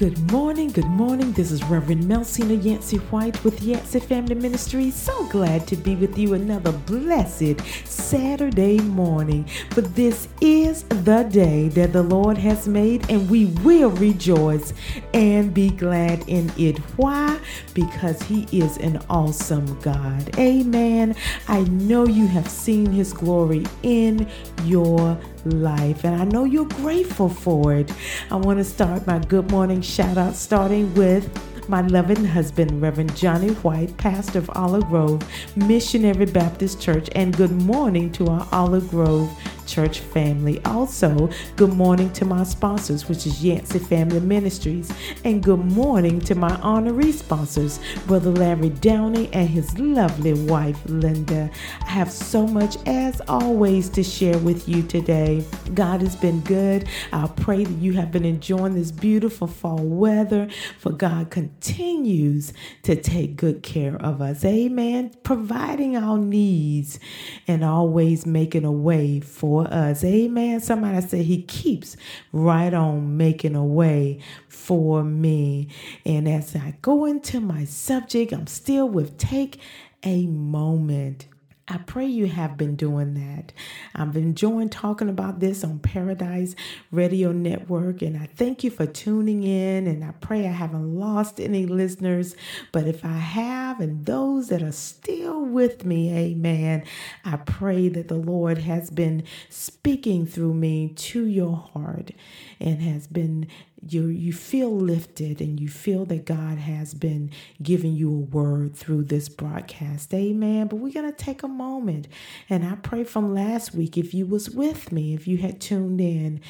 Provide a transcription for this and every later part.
Good morning, good morning. This is Reverend Melcina Yancey White with Yancey Family Ministries. So glad to be with you another blessed Saturday morning. For this is the day that the Lord has made, and we will rejoice and be glad in it. Why? Because He is an awesome God. Amen. I know you have seen His glory in your life. And I know you're grateful for it. I want to start my good morning shout out starting with my loving husband, Reverend Johnny White, pastor of Olive Grove Missionary Baptist Church, and good morning to our Olive Grove church family. Also, good morning to my sponsors, which is Yancey Family Ministries, and good morning to my honorary sponsors, Brother Larry Downey and his lovely wife, Linda. I have so much, as always, to share with you today. God has been good. I pray that you have been enjoying this beautiful fall weather, for God continues to take good care of us. Amen. Providing our needs and always making a way for for us. Amen. Somebody said he keeps right on making a way for me. And as I go into my subject, I'm still with take a moment. I pray you have been doing that. I've enjoyed talking about this on Paradise Radio Network, and I thank you for tuning in. And I pray I haven't lost any listeners, but if I have, and those that are still with me, amen, I pray that the Lord has been speaking through me to your heart and has been you you feel lifted and you feel that God has been giving you a word through this broadcast. Amen. But we're going to take a moment and I pray from last week if you was with me, if you had tuned in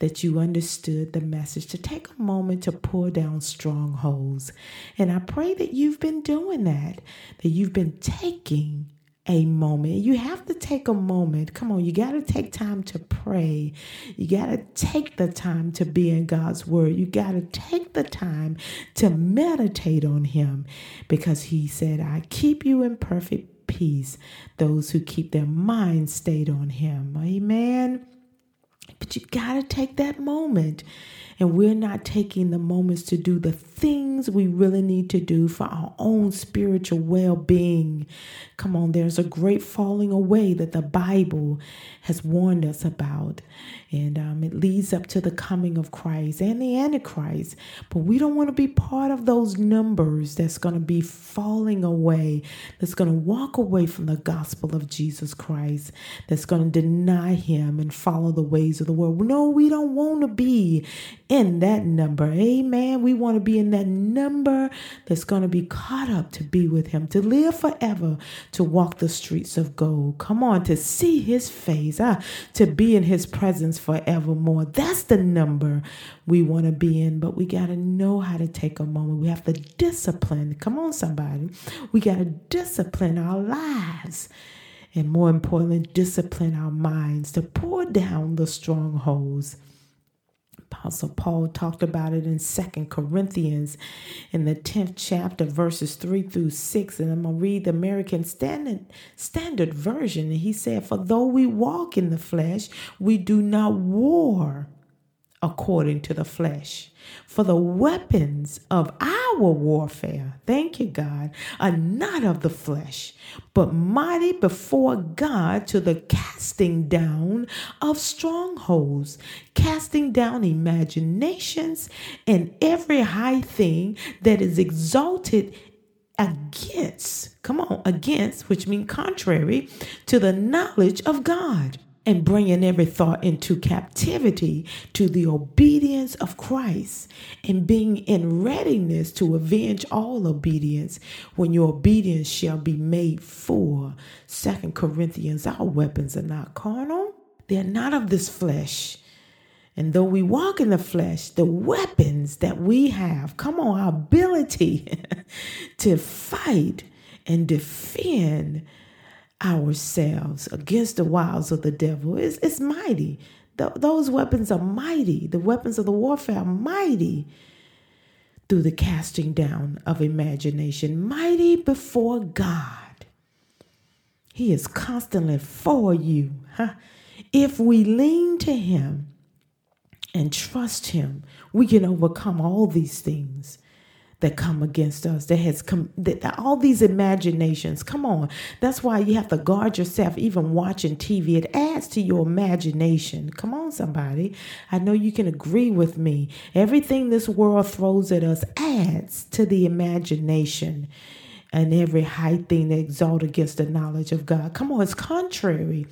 that you understood the message to take a moment to pour down strongholds. And I pray that you've been doing that, that you've been taking a moment. You have to take a moment. Come on, you got to take time to pray. You got to take the time to be in God's word. You got to take the time to meditate on Him because He said, I keep you in perfect peace, those who keep their minds stayed on Him. Amen. But you got to take that moment and we're not taking the moments to do the things we really need to do for our own spiritual well being. Come on, there's a great falling away that the Bible has warned us about. And um, it leads up to the coming of Christ and the Antichrist. But we don't want to be part of those numbers that's going to be falling away, that's going to walk away from the gospel of Jesus Christ, that's going to deny Him and follow the ways of the world. No, we don't want to be in that number. Amen. We want to be in that number that's going to be caught up to be with Him, to live forever, to walk the streets of gold. Come on, to see His face, ah, to be in His presence forevermore. That's the number we want to be in, but we got to know how to take a moment. We have to discipline. Come on, somebody. We got to discipline our lives and more importantly, discipline our minds to pour down the strongholds Apostle Paul talked about it in Second Corinthians in the 10th chapter, verses 3 through 6. And I'm going to read the American Standard, Standard Version. And he said, For though we walk in the flesh, we do not war according to the flesh. For the weapons of our warfare, thank you, God, are not of the flesh, but mighty before God to the casting down of strongholds, casting down imaginations and every high thing that is exalted against, come on, against, which means contrary to the knowledge of God and bringing every thought into captivity to the obedience of Christ and being in readiness to avenge all obedience when your obedience shall be made full. Second Corinthians, our weapons are not carnal, they're not of this flesh. And though we walk in the flesh, the weapons that we have, come on, our ability to fight and defend ourselves against the wiles of the devil is it's mighty. Th- those weapons are mighty. The weapons of the warfare are mighty through the casting down of imagination, mighty before God. He is constantly for you. Huh? If we lean to Him, and trust him, we can overcome all these things that come against us that has come that all these imaginations come on. That's why you have to guard yourself even watching tv it adds to your imagination. Come on somebody. I know you can agree with me. Everything this world throws at us adds to the imagination and every high thing that exalt against the knowledge of god. Come on it's contrary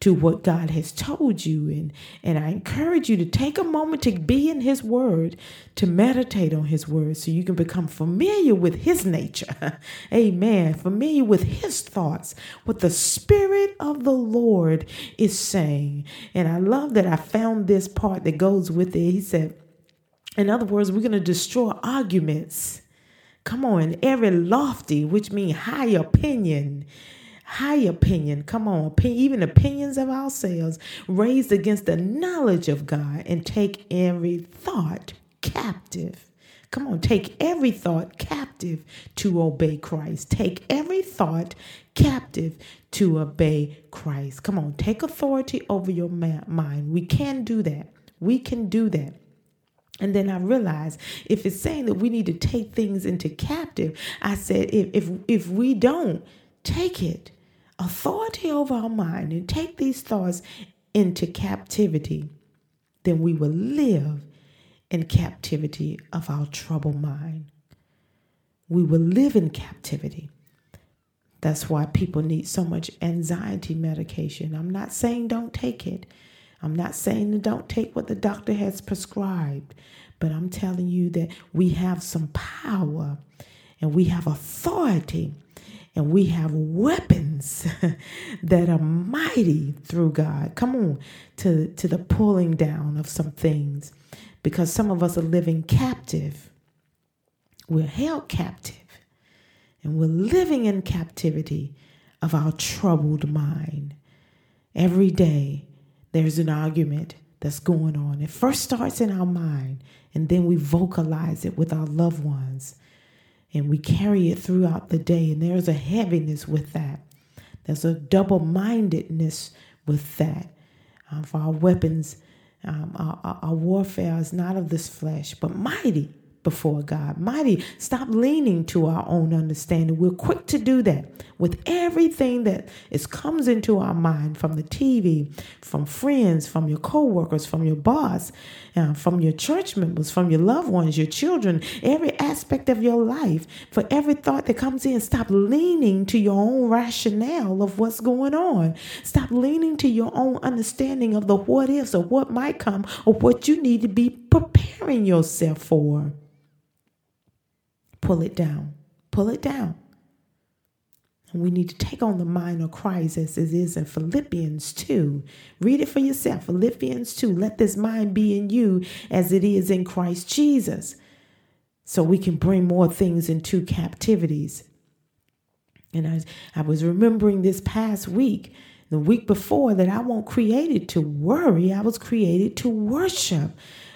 to what God has told you. And, and I encourage you to take a moment to be in His Word, to meditate on His Word, so you can become familiar with His nature. Amen. Familiar with His thoughts, what the Spirit of the Lord is saying. And I love that I found this part that goes with it. He said, in other words, we're going to destroy arguments. Come on, every lofty, which means high opinion high opinion, come on, even opinions of ourselves raised against the knowledge of God and take every thought captive. Come on, take every thought captive to obey Christ. Take every thought captive to obey Christ. Come on, take authority over your mind. We can do that. We can do that. And then I realized if it's saying that we need to take things into captive, I said if if if we don't take it, authority over our mind and take these thoughts into captivity, then we will live in captivity of our troubled mind. We will live in captivity. That's why people need so much anxiety medication. I'm not saying don't take it. I'm not saying don't take what the doctor has prescribed, but I'm telling you that we have some power and we have authority and we have weapons that are mighty through God. Come on to, to the pulling down of some things because some of us are living captive. We're held captive and we're living in captivity of our troubled mind. Every day there's an argument that's going on. It first starts in our mind and then we vocalize it with our loved ones and we carry it throughout the day. And there's a heaviness with that. There's a double mindedness with that. Um, for our weapons, um, our, our warfare is not of this flesh, but mighty before God. Mighty, stop leaning to our own understanding. We're quick to do that with everything that is comes into our mind from the TV, from friends, from your coworkers, from your boss, uh, from your church members, from your loved ones, your children, every aspect of your life. For every thought that comes in, stop leaning to your own rationale of what's going on. Stop leaning to your own understanding of the what ifs or what might come or what you need to be preparing yourself for pull it down. Pull it down. And we need to take on the mind of Christ as it is in Philippians 2. Read it for yourself. Philippians 2. Let this mind be in you as it is in Christ Jesus. So we can bring more things into captivities. And I, I was remembering this past week, the week before, that I wasn't created to worry, I was created to worship.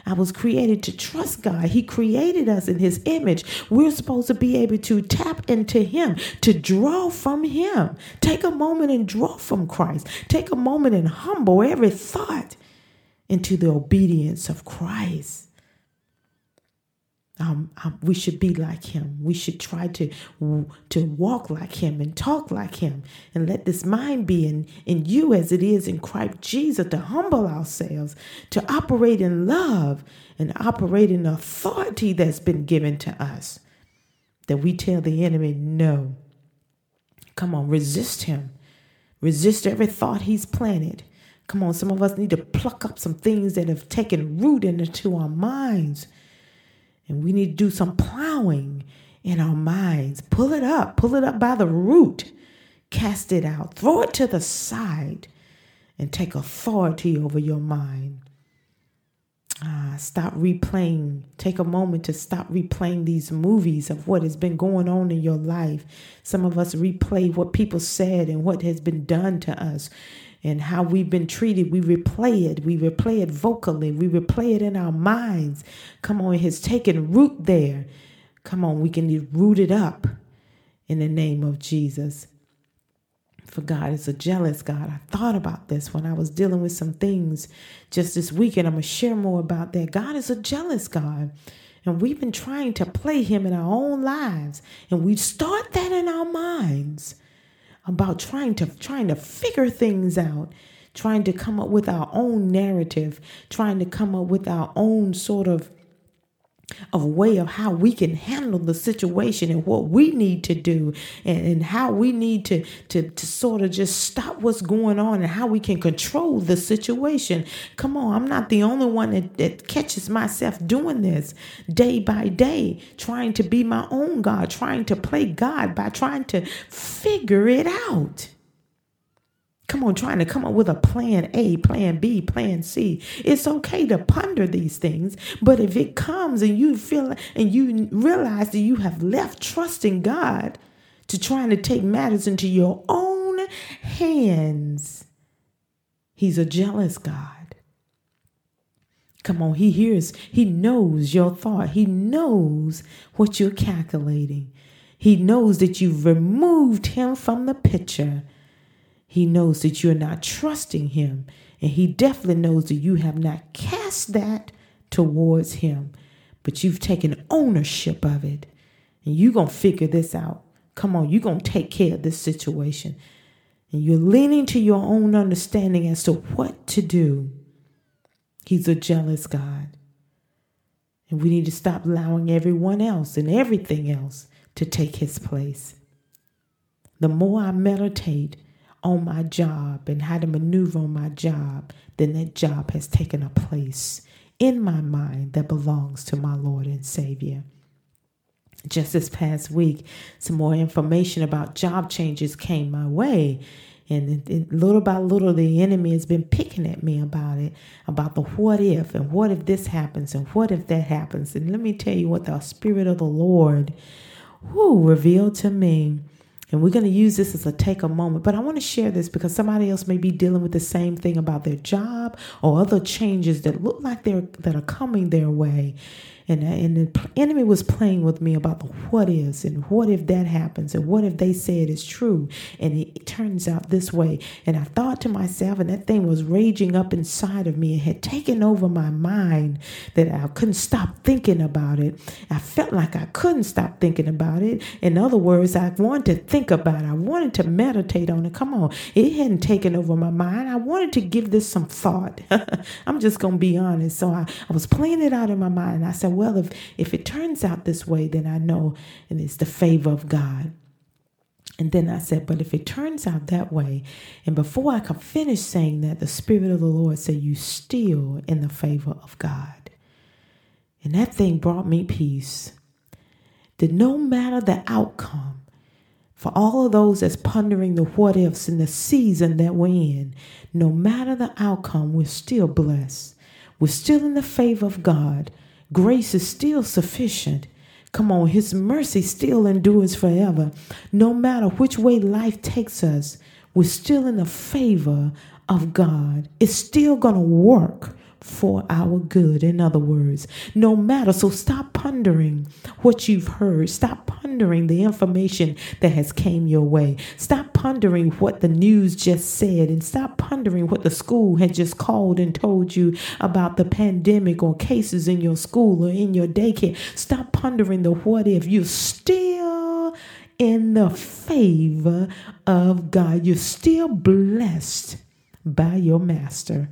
I was created to trust God. He created us in His image. We're supposed to be able to tap into Him, to draw from Him. Take a moment and draw from Christ. Take a moment and humble every thought into the obedience of Christ. Um, um, we should be like him. We should try to to walk like him and talk like him, and let this mind be in in you as it is in Christ Jesus. To humble ourselves, to operate in love, and operate in authority that's been given to us. That we tell the enemy no. Come on, resist him. Resist every thought he's planted. Come on, some of us need to pluck up some things that have taken root into our minds and we need to do some plowing in our minds. Pull it up, pull it up by the root, cast it out, throw it to the side, and take authority over your mind. Ah, stop replaying. Take a moment to stop replaying these movies of what has been going on in your life. Some of us replay what people said and what has been done to us and how we've been treated. We replay it. We replay it vocally. We replay it in our minds. Come on, it has taken root there. Come on, we can root it up in the name of Jesus. For God is a jealous God. I thought about this when I was dealing with some things just this weekend. I'm going to share more about that. God is a jealous God. And we've been trying to play him in our own lives. And we start that in our minds about trying to trying to figure things out, trying to come up with our own narrative, trying to come up with our own sort of of way of how we can handle the situation and what we need to do and, and how we need to, to to sort of just stop what's going on and how we can control the situation. Come on, I'm not the only one that, that catches myself doing this day by day, trying to be my own God, trying to play God by trying to figure it out. Come on, trying to come up with a plan A, plan B, plan C. It's okay to ponder these things, but if it comes and you feel and you realize that you have left trusting God to trying to take matters into your own hands, He's a jealous God. Come on, He hears, He knows your thought, He knows what you're calculating. He knows that you've removed Him from the picture he knows that you're not trusting him, and he definitely knows that you have not cast that towards him, but you've taken ownership of it. And you're going to figure this out. Come on, you're going to take care of this situation. And you're leaning to your own understanding as to what to do. He's a jealous God. And we need to stop allowing everyone else and everything else to take his place. The more I meditate on my job and how to maneuver on my job, then that job has taken a place in my mind that belongs to my Lord and Savior. Just this past week, some more information about job changes came my way. And it, it, little by little, the enemy has been picking at me about it, about the what if, and what if this happens, and what if that happens. And let me tell you what the Spirit of the Lord who revealed to me and we're going to use this as a take a moment. But I want to share this because somebody else may be dealing with the same thing about their job or other changes that look like they're that are coming their way. And, and the enemy was playing with me about the what ifs and what if that happens and what if they say it is true and it turns out this way. And I thought to myself, and that thing was raging up inside of me and had taken over my mind that I couldn't stop thinking about it. I felt like I couldn't stop thinking about it. In other words, I wanted to think about it. I wanted to meditate on it. Come on. It hadn't taken over my mind. I wanted to give this some thought. I'm just to be honest. So I, I was playing it out in my mind. I said, well, if, if it turns out this way, then I know and it's the favor of God. And then I said, but if it turns out that way, and before I could finish saying that, the Spirit of the Lord said, You still in the favor of God. And that thing brought me peace. That no matter the outcome, for all of those that's pondering the what ifs in the season that we're in, no matter the outcome, we're still blessed. We're still in the favor of God. Grace is still sufficient. Come on, His mercy still endures forever. No matter which way life takes us, we're still in the favor of God. It's still going to work for our good. In other words, no matter. So stop pondering what you've heard. Stop pondering the information that has came your way. Stop pondering what the news just said and stop pondering what the school had just called and told you about the pandemic or cases in your school or in your daycare. Stop pondering the what if. You're still in the favor of God. You're still blessed by your master.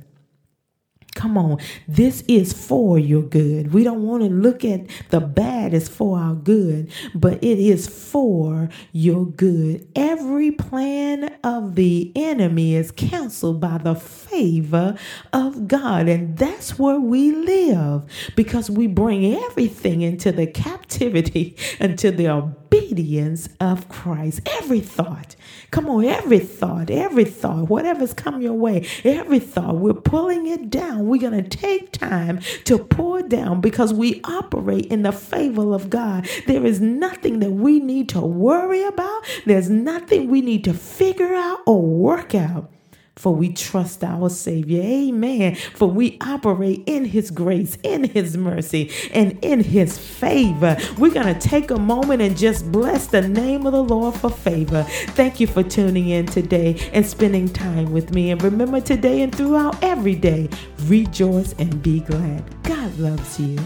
Come on, this is for your good. We don't want to look at the bad as for our good, but it is for your good. Every plan of the enemy is canceled by the favor of God, and that's where we live because we bring everything into the captivity until the obedience of Christ. Every thought, come on, every thought, every thought, whatever's come your way, every thought, we're pulling it down. We're going to take time to pour down because we operate in the favor of God. There is nothing that we need to worry about, there's nothing we need to figure out or work out. For we trust our Savior. Amen. For we operate in His grace, in His mercy, and in His favor. We're going to take a moment and just bless the name of the Lord for favor. Thank you for tuning in today and spending time with me. And remember today and throughout every day, rejoice and be glad. God loves you.